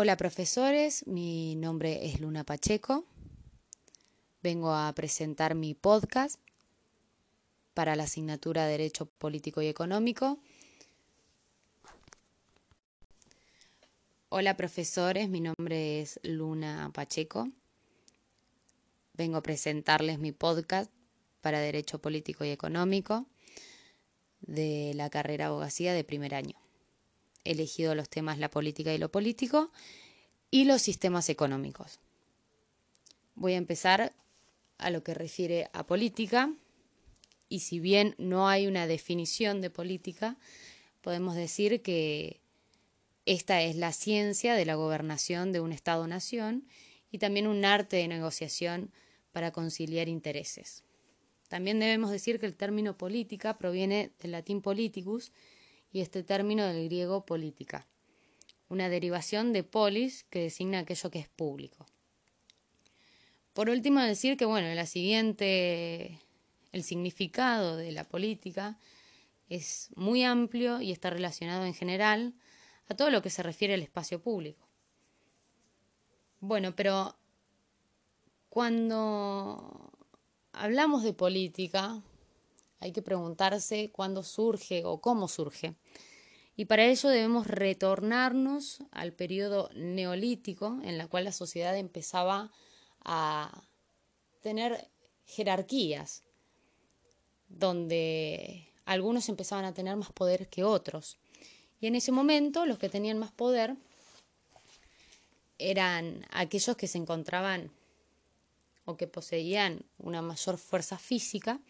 Hola profesores, mi nombre es Luna Pacheco. Vengo a presentar mi podcast para la asignatura de Derecho Político y Económico. Hola profesores, mi nombre es Luna Pacheco. Vengo a presentarles mi podcast para Derecho Político y Económico de la carrera abogacía de primer año. Elegido los temas la política y lo político y los sistemas económicos. Voy a empezar a lo que refiere a política y si bien no hay una definición de política, podemos decir que esta es la ciencia de la gobernación de un Estado-nación y también un arte de negociación para conciliar intereses. También debemos decir que el término política proviene del latín politicus y este término del griego política, una derivación de polis que designa aquello que es público. Por último, decir que bueno, la siguiente, el significado de la política es muy amplio y está relacionado en general a todo lo que se refiere al espacio público. Bueno, pero cuando hablamos de política, hay que preguntarse cuándo surge o cómo surge. Y para ello debemos retornarnos al periodo neolítico en la cual la sociedad empezaba a tener jerarquías, donde algunos empezaban a tener más poder que otros. Y en ese momento los que tenían más poder eran aquellos que se encontraban o que poseían una mayor fuerza física,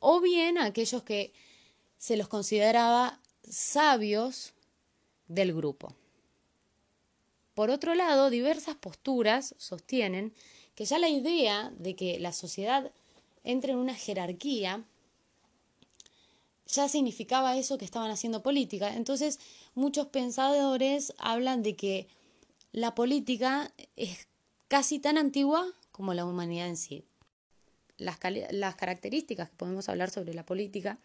o bien aquellos que se los consideraba sabios del grupo. Por otro lado, diversas posturas sostienen que ya la idea de que la sociedad entre en una jerarquía ya significaba eso que estaban haciendo política. Entonces, muchos pensadores hablan de que la política es casi tan antigua como la humanidad en sí. Las, las características que podemos hablar sobre la política.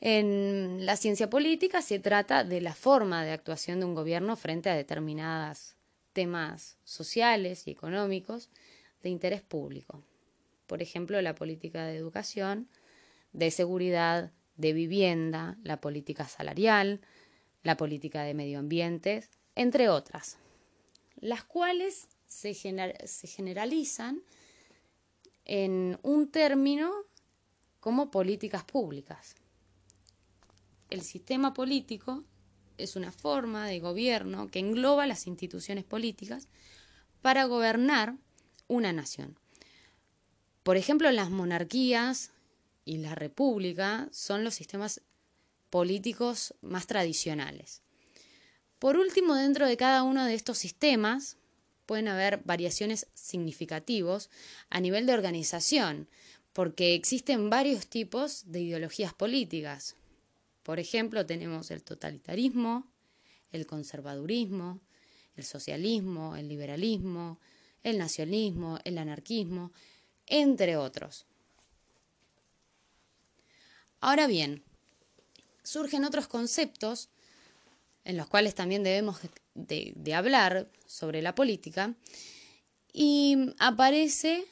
En la ciencia política se trata de la forma de actuación de un gobierno frente a determinados temas sociales y económicos de interés público. Por ejemplo, la política de educación, de seguridad, de vivienda, la política salarial, la política de medio ambiente, entre otras, las cuales se, generalizan en un término como políticas públicas. El sistema político es una forma de gobierno que engloba las instituciones políticas para gobernar una nación. Por ejemplo, las monarquías y la república son los sistemas políticos más tradicionales. Por último, dentro de cada uno de estos sistemas pueden haber variaciones significativos a nivel de organización, porque existen varios tipos de ideologías políticas. Por ejemplo, tenemos el totalitarismo, el conservadurismo, el socialismo, el liberalismo, el nacionalismo, el anarquismo, entre otros. Ahora bien, surgen otros conceptos en los cuales también debemos de, hablar sobre la política, y aparece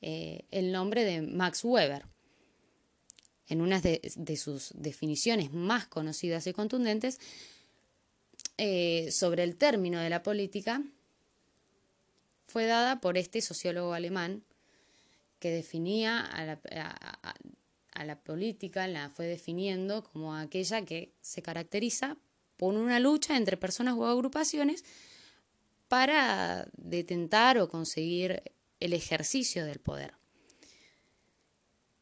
eh, el nombre de Max Weber. En una de, sus definiciones más conocidas y contundentes eh, sobre el término de la política, fue dada por este sociólogo alemán que definía a la, la política, la fue definiendo como aquella que se caracteriza por una lucha entre personas o agrupaciones para detentar o conseguir el ejercicio del poder.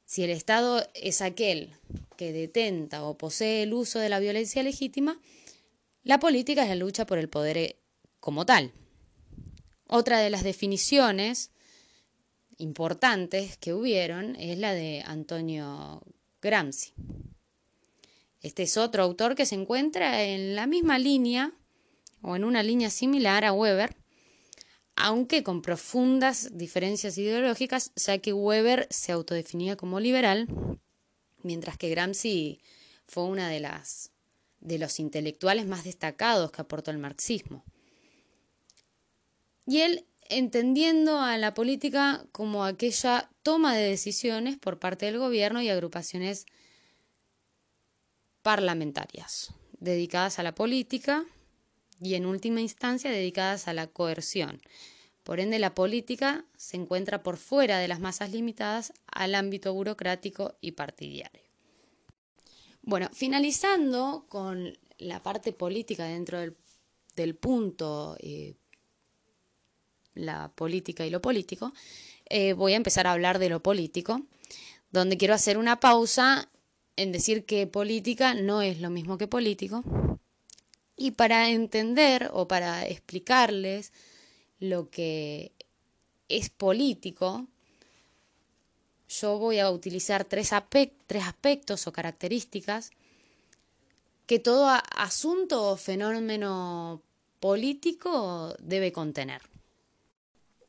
Si el Estado es aquel que detenta o posee el uso de la violencia legítima, la política es la lucha por el poder como tal. Otra de las definiciones importantes que hubieron es la de Antonio Gramsci. Este es otro autor que se encuentra en la misma línea o en una línea similar a Weber, aunque con profundas diferencias ideológicas, ya que Weber se autodefinía como liberal, mientras que Gramsci fue una de las de los intelectuales más destacados que aportó el marxismo. Y él entendiendo a la política como aquella toma de decisiones por parte del gobierno y agrupaciones parlamentarias dedicadas a la política y en última instancia dedicadas a la coerción. Por ende, la política se encuentra por fuera de las masas limitadas al ámbito burocrático y partidario. Bueno, finalizando con la parte política dentro del, punto eh, la política y lo político, eh, voy a empezar a hablar de lo político, donde quiero hacer una pausa en decir que política no es lo mismo que político. Y para entender o para explicarles lo que es político, yo voy a utilizar tres, tres aspectos o características que todo asunto o fenómeno político debe contener.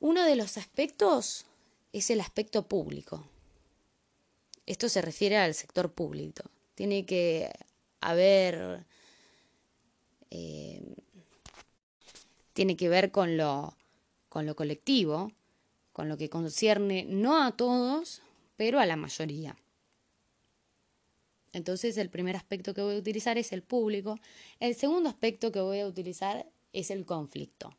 Uno de los aspectos es el aspecto público. Esto se refiere al sector público. Tiene que haber... Eh, tiene que ver con lo, con lo colectivo, con lo que concierne no a todos, pero a la mayoría. Entonces el primer aspecto que voy a utilizar es el público. El segundo aspecto que voy a utilizar es el conflicto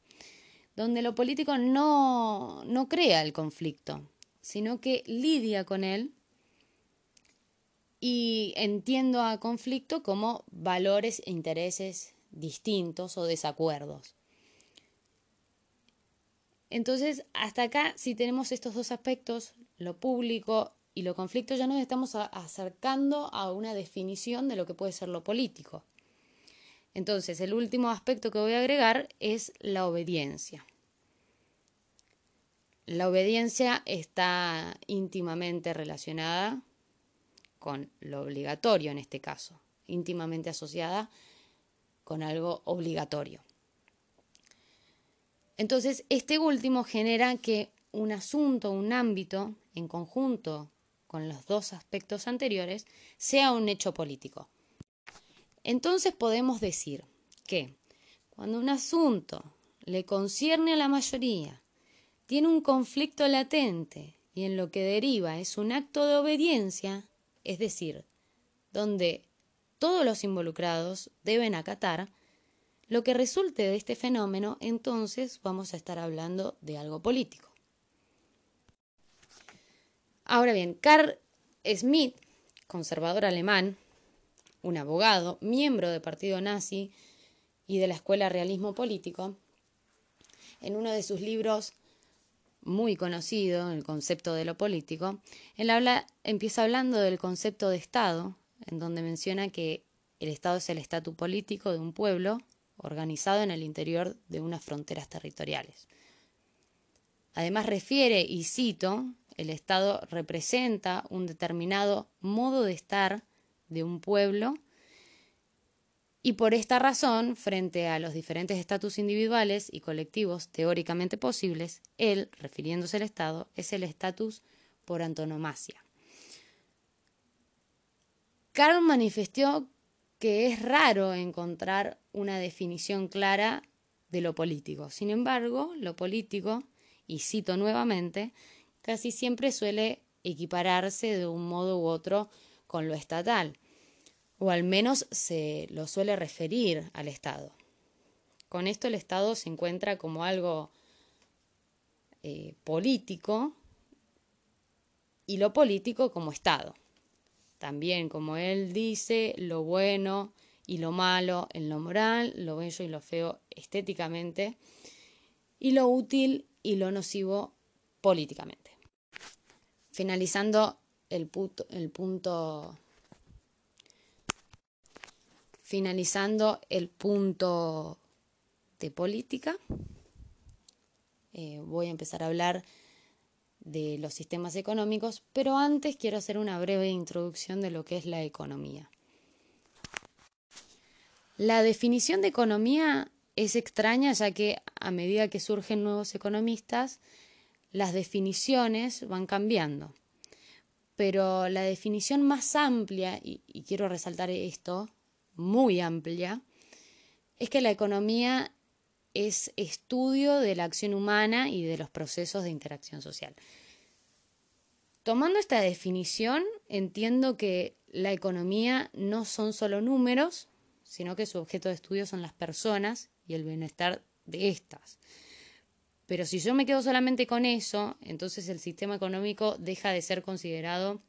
donde lo político no, no crea el conflicto, sino que lidia con él y entiendo a conflicto como valores e intereses distintos o desacuerdos. Entonces, hasta acá, si tenemos estos dos aspectos, lo público y lo conflicto, ya nos estamos acercando a una definición de lo que puede ser lo político. Entonces, el último aspecto que voy a agregar es la obediencia. La obediencia está íntimamente relacionada con lo obligatorio en este caso, íntimamente asociada con algo obligatorio. Entonces, este último genera que un asunto, un ámbito, en conjunto con los dos aspectos anteriores, sea un hecho político. Entonces podemos decir que cuando un asunto le concierne a la mayoría, tiene un conflicto latente y en lo que deriva es un acto de obediencia, es decir, donde todos los involucrados deben acatar, lo que resulte de este fenómeno, entonces vamos a estar hablando de algo político. Ahora bien, Carl Smith, conservador alemán, un abogado, miembro del partido nazi y de la escuela realismo político, en uno de sus libros muy conocido, el concepto de lo político, él habla, empieza hablando del concepto de Estado, en donde menciona que el Estado es el estatus político de un pueblo organizado en el interior de unas fronteras territoriales. Además refiere, y cito, el Estado representa un determinado modo de estar de un pueblo y por esta razón, frente a los diferentes estatus individuales y colectivos teóricamente posibles, él, refiriéndose al Estado, es el estatus por antonomasia. Carl manifestó que es raro encontrar una definición clara de lo político. Sin embargo, lo político, y cito nuevamente, casi siempre suele equipararse de un modo u otro con lo estatal, o al menos se lo suele referir al Estado. Con esto el Estado se encuentra como algo eh, político y lo político como Estado. También, como él dice, lo bueno y lo malo en lo moral, lo bello y lo feo estéticamente, y lo útil y lo nocivo políticamente. Finalizando el, el punto finalizando el punto de política, eh, voy a empezar a hablar de los sistemas económicos, pero antes quiero hacer una breve introducción de lo que es la economía. La definición de economía es extraña ya que a medida que surgen nuevos economistas, las definiciones van cambiando. Pero la definición más amplia, y quiero resaltar esto, muy amplia, es que la economía es estudio de la acción humana y de los procesos de interacción social. Tomando esta definición, entiendo que la economía no son solo números, sino que su objeto de estudio son las personas y el bienestar de estas. Pero si yo me quedo solamente con eso, entonces el sistema económico deja de ser considerado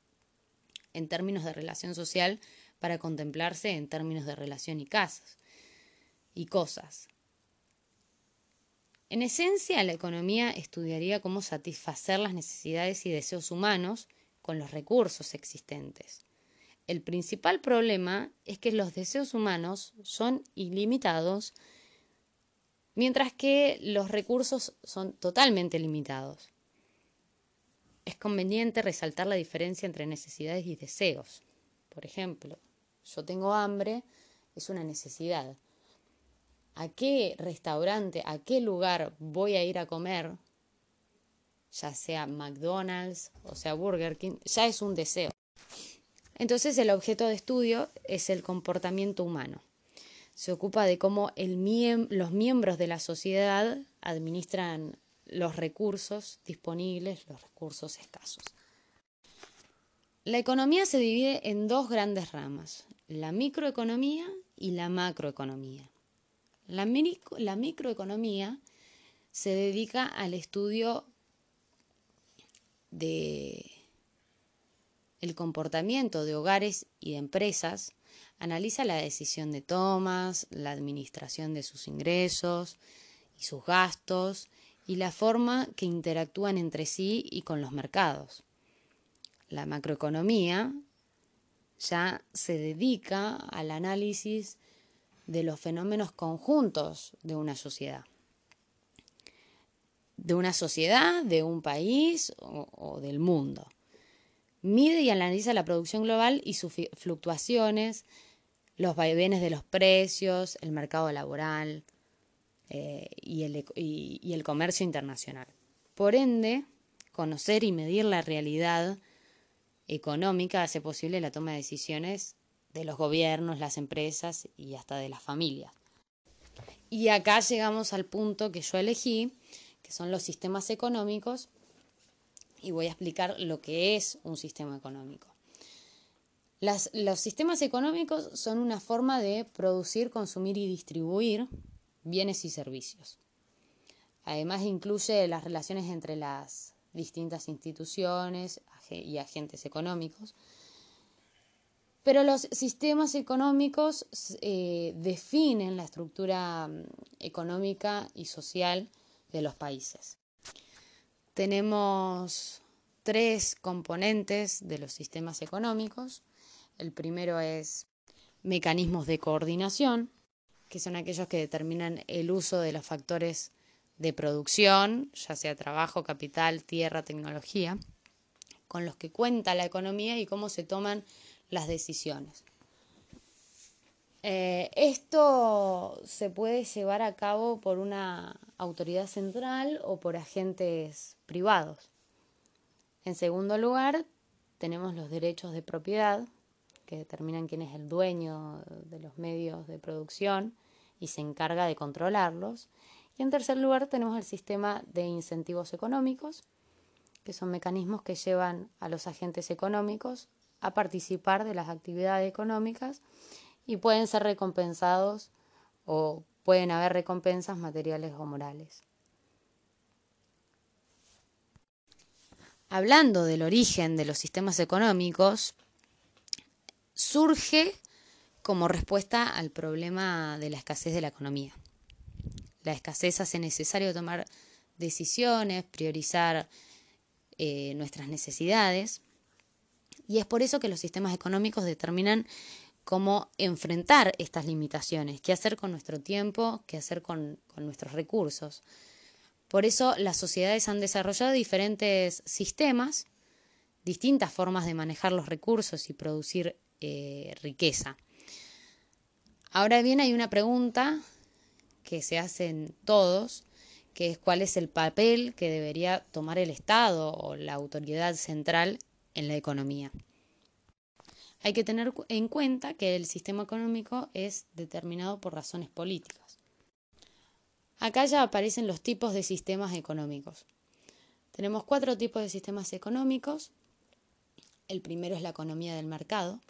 en términos de relación social para contemplarse en términos de relación y casas y cosas. En esencia, la economía estudiaría cómo satisfacer las necesidades y deseos humanos con los recursos existentes. El principal problema es que los deseos humanos son ilimitados, mientras que los recursos son totalmente limitados. Es conveniente resaltar la diferencia entre necesidades y deseos. Por ejemplo, yo tengo hambre, es una necesidad. ¿A qué restaurante, a qué lugar voy a ir a comer? Ya sea McDonald's o sea Burger King, ya es un deseo. Entonces el objeto de estudio es el comportamiento humano. Se ocupa de cómo los miembros de la sociedad administran los recursos disponibles, los recursos escasos. La economía se divide en dos grandes ramas, la microeconomía y la macroeconomía. La, la microeconomía se dedica al estudio de el comportamiento de hogares y de empresas, analiza la decisión de tomas, la administración de sus ingresos y sus gastos y la forma que interactúan entre sí y con los mercados. La macroeconomía ya se dedica al análisis de los fenómenos conjuntos de una sociedad. De una sociedad, de un país o, o del mundo mide y analiza la producción global y sus fluctuaciones, los vaivenes de los precios, el mercado laboral eh, y, el, y el comercio internacional. Por ende, conocer y medir la realidad económica hace posible la toma de decisiones de los gobiernos, las empresas y hasta de las familias. Y acá llegamos al punto que yo elegí, que son los sistemas económicos y voy a explicar lo que es un sistema económico. Los sistemas económicos son una forma de producir, consumir y distribuir bienes y servicios. Además incluye las relaciones entre las distintas instituciones y agentes económicos. Pero los sistemas económicos eh, definen la estructura mm, económica y social de los países. Tenemos tres componentes de los sistemas económicos. El primero es mecanismos de coordinación, que son aquellos que determinan el uso de los factores de producción, ya sea trabajo, capital, tierra, tecnología, con los que cuenta la economía y cómo se toman las decisiones. Eh, esto se puede llevar a cabo por una autoridad central o por agentes privados. En segundo lugar, tenemos los derechos de propiedad, que determinan quién es el dueño de los medios de producción y se encarga de controlarlos. Y en tercer lugar, tenemos el sistema de incentivos económicos, que son mecanismos que llevan a los agentes económicos a participar de las actividades económicas y pueden ser recompensados o pueden haber recompensas materiales o morales. Hablando del origen de los sistemas económicos, surge como respuesta al problema de la escasez de la economía. La escasez hace necesario tomar decisiones, priorizar eh, nuestras necesidades, y es por eso que los sistemas económicos determinan cómo enfrentar estas limitaciones, qué hacer con nuestro tiempo, qué hacer con, nuestros recursos. Por eso las sociedades han desarrollado diferentes sistemas, distintas formas de manejar los recursos y producir eh, riqueza. Ahora bien, hay una pregunta que se hacen todos, que es cuál es el papel que debería tomar el Estado o la autoridad central en la economía. hay que tener en cuenta que el sistema económico es determinado por razones políticas. Acá ya aparecen los tipos de sistemas económicos. Tenemos cuatro tipos de sistemas económicos. El primero es la economía del mercado.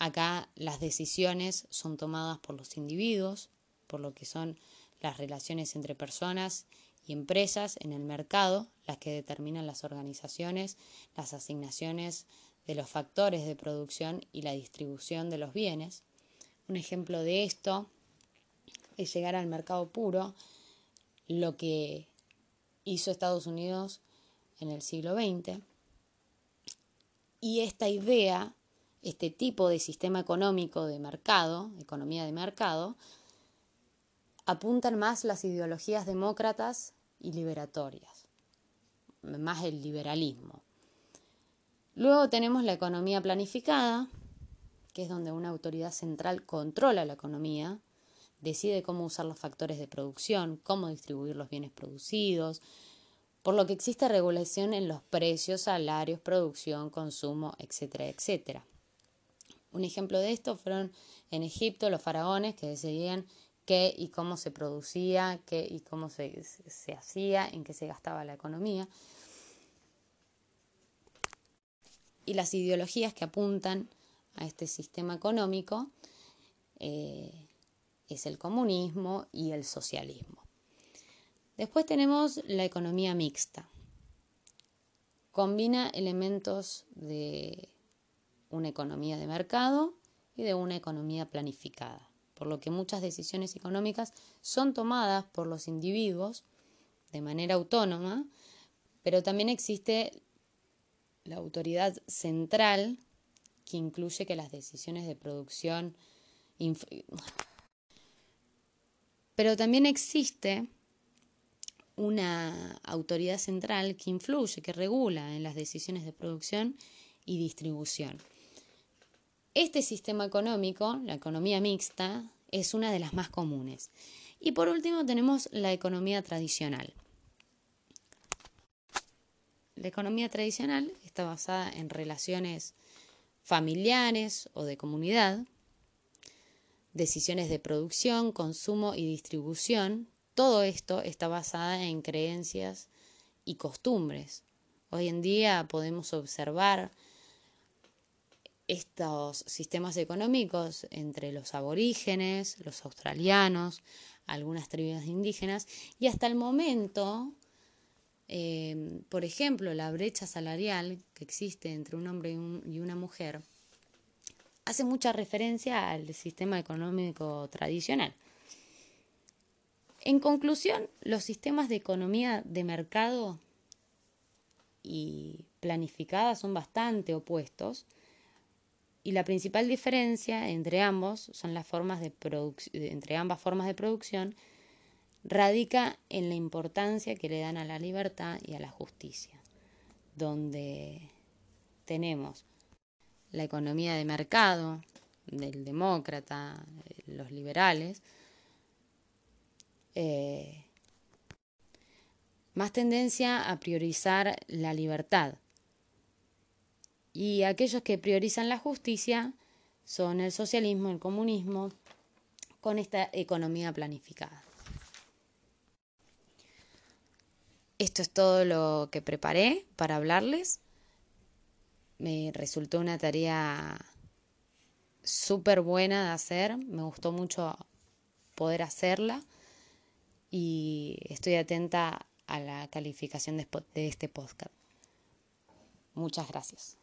Acá las decisiones son tomadas por los individuos, por lo que son las relaciones entre personas y empresas en el mercado, las que determinan las organizaciones, las asignaciones de los factores de producción y la distribución de los bienes. Un ejemplo de esto es llegar al mercado puro, lo que hizo Estados Unidos en el siglo XX. Y esta idea, este tipo de sistema económico de mercado, economía de mercado, apuntan más las ideologías demócratas y liberatorias, más el liberalismo. Luego tenemos la economía planificada, que es donde una autoridad central controla la economía, decide cómo usar los factores de producción, cómo distribuir los bienes producidos, por lo que existe regulación en los precios, salarios, producción, consumo, etcétera, etcétera. Un ejemplo de esto fueron en Egipto los faraones que decidían qué y cómo se producía, qué y cómo se, se hacía, en qué se gastaba la economía. Y las ideologías que apuntan a este sistema económico eh, es el comunismo y el socialismo. Después tenemos la economía mixta. Combina elementos de una economía de mercado y de una economía planificada por lo que muchas decisiones económicas son tomadas por los individuos de manera autónoma, pero también existe la autoridad central que incluye que las decisiones de producción... Pero también existe una autoridad central que influye, que regula en las decisiones de producción y distribución. Este sistema económico, la economía mixta, es una de las más comunes. Y por último tenemos la economía tradicional. La economía tradicional está basada en relaciones familiares o de comunidad, decisiones de producción, consumo y distribución. Todo esto está basada en creencias y costumbres. Hoy en día podemos observar estos sistemas económicos entre los aborígenes, los australianos, algunas tribus indígenas y hasta el momento, eh, por ejemplo, la brecha salarial que existe entre un hombre y, y una mujer hace mucha referencia al sistema económico tradicional. En conclusión, los sistemas de economía de mercado y planificada son bastante opuestos y la principal diferencia entre ambos son las formas de entre ambas formas de producción radica en la importancia que le dan a la libertad y a la justicia, donde tenemos la economía de mercado del demócrata, los liberales, eh, más tendencia a priorizar la libertad y aquellos que priorizan la justicia son el socialismo, el comunismo, con esta economía planificada. Esto es todo lo que preparé para hablarles. Me resultó una tarea súper buena de hacer, me gustó mucho poder hacerla y estoy atenta a la calificación de este podcast. Muchas gracias.